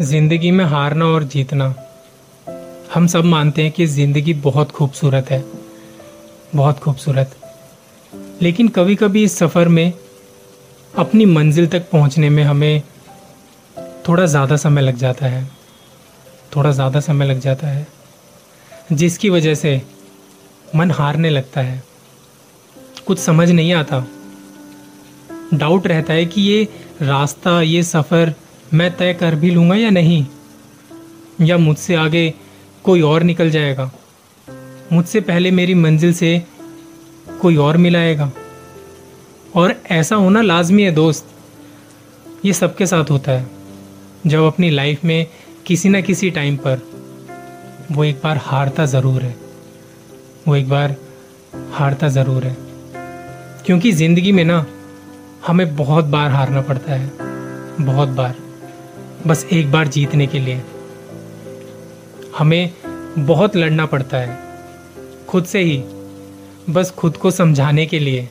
ज़िंदगी में हारना और जीतना। हम सब मानते हैं कि ज़िंदगी बहुत खूबसूरत है। बहुत खूबसूरत। लेकिन कभी कभी इस सफ़र में, अपनी मंजिल तक पहुँचने में हमें थोड़ा ज़्यादा समय लग जाता है। थोड़ा ज़्यादा समय लग जाता है। जिसकी वजह से मन हारने लगता है। कुछ समझ नहीं आता। डाउट रहता है कि ये रास्ता, ये सफ़र मैं तय कर भी लूँगा या नहीं? या मुझसे आगे कोई और निकल जाएगा? मुझसे पहले मेरी मंजिल से कोई और मिलाएगा और ऐसा होना लाजमी है, दोस्त। ये सबके साथ होता है, जब अपनी लाइफ में किसी ना किसी टाइम पर वो एक बार हारता ज़रूर है। वो एक बार हारता ज़रूर है। क्योंकि ज़िंदगी में ना, हमें बहुत बार हारना पड़ता है। बहुत बार। बस एक बार जीतने के लिए। हमें बहुत लड़ना पड़ता है। खुद से ही, बस खुद को समझाने के लिए।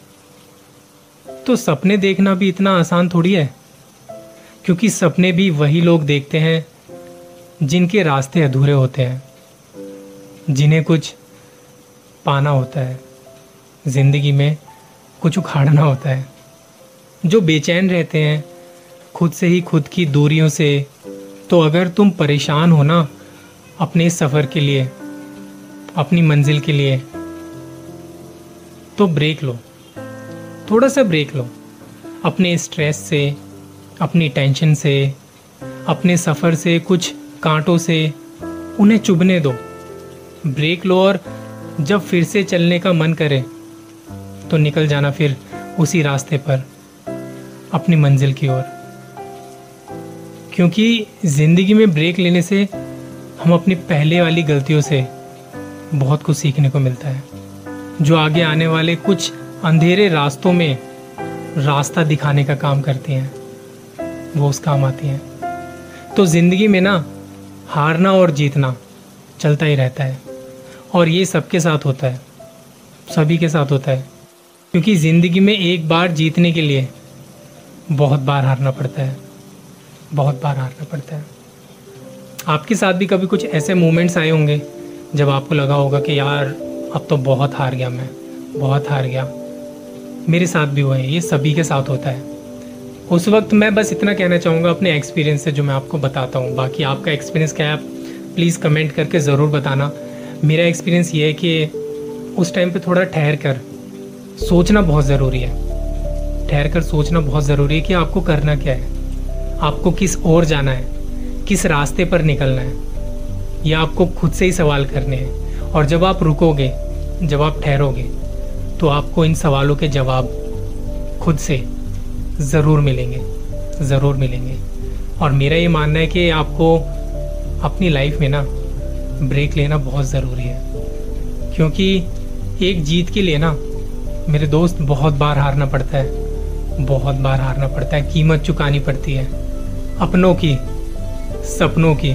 तो सपने देखना भी इतना आसान थोड़ी है? क्योंकि सपने भी वही लोग देखते हैं, जिनके रास्ते अधूरे होते हैं। जिन्हें कुछ पाना होता है। ज़िंदगी में कुछ उखाड़ना होता है। जो बेचैन रहते हैं खुद से ही खुद की दूरियों से। तो अगर तुम परेशान हो ना, अपने सफ़र के लिए, अपनी मंजिल के लिए तो ब्रेक लो। थोड़ा सा ब्रेक लो। अपने स्ट्रेस से, अपनी टेंशन से, अपने सफ़र से, कुछ कांटों से, उन्हें चुभने दो। ब्रेक लो और जब फिर से चलने का मन करे तो निकल जाना फिर उसी रास्ते पर, अपनी मंजिल की ओर। क्योंकि ज़िंदगी में ब्रेक लेने से हम अपनी पहले वाली गलतियों से बहुत कुछ सीखने को मिलता है। जो आगे आने वाले कुछ अंधेरे रास्तों में रास्ता दिखाने का काम करती हैं, वो उस काम आती हैं। तो ज़िंदगी में ना, हारना और जीतना चलता ही रहता है। और ये सबके साथ होता है, सभी के साथ होता है। क्योंकि ज़िंदगी में एक बार जीतने के लिए बहुत बार हारना पड़ता है। बहुत बार हारना पड़ता है। आपके साथ भी कभी कुछ ऐसे मोमेंट्स आए होंगे, जब आपको लगा होगा कि यार, अब तो बहुत हार गया मैं, बहुत हार गया। मेरे साथ भी हुआ है, ये सभी के साथ होता है। उस वक्त मैं बस इतना कहना चाहूँगा अपने एक्सपीरियंस से जो मैं आपको बताता हूँ। बाकी आपका एक्सपीरियंस क्या है प्लीज़ कमेंट करके ज़रूर बताना। मेरा एक्सपीरियंस ये है कि उस टाइम पे थोड़ा ठहर कर सोचना बहुत ज़रूरी है। ठहर कर सोचना बहुत ज़रूरी है कि आपको करना क्या है। आपको किस ओर जाना है, किस रास्ते पर निकलना है, या आपको खुद से ही सवाल करने हैं। और जब आप रुकोगे, जब आप ठहरोगे तो आपको इन सवालों के जवाब खुद से ज़रूर मिलेंगे ज़रूर मिलेंगे। और मेरा ये मानना है कि आपको अपनी लाइफ में ना ब्रेक लेना बहुत ज़रूरी है। क्योंकि एक जीत के लिए ना मेरे दोस्त बहुत बार हारना पड़ता है। बहुत बार हारना पड़ता है, कीमत चुकानी पड़ती है। अपनों की, सपनों की,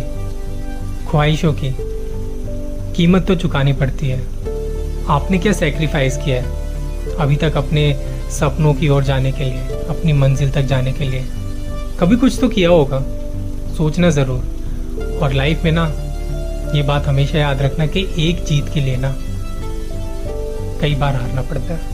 ख्वाहिशों की कीमत तो चुकानी पड़ती है। आपने क्या सेक्रीफाइस किया है? अभी तक अपने सपनों की ओर जाने के लिए, अपनी मंजिल तक जाने के लिए। कभी कुछ तो किया होगा, सोचना ज़रूर। और लाइफ में ना, ये बात हमेशा याद रखना कि एक जीत के लिए ना, कई बार हारना पड़ता है।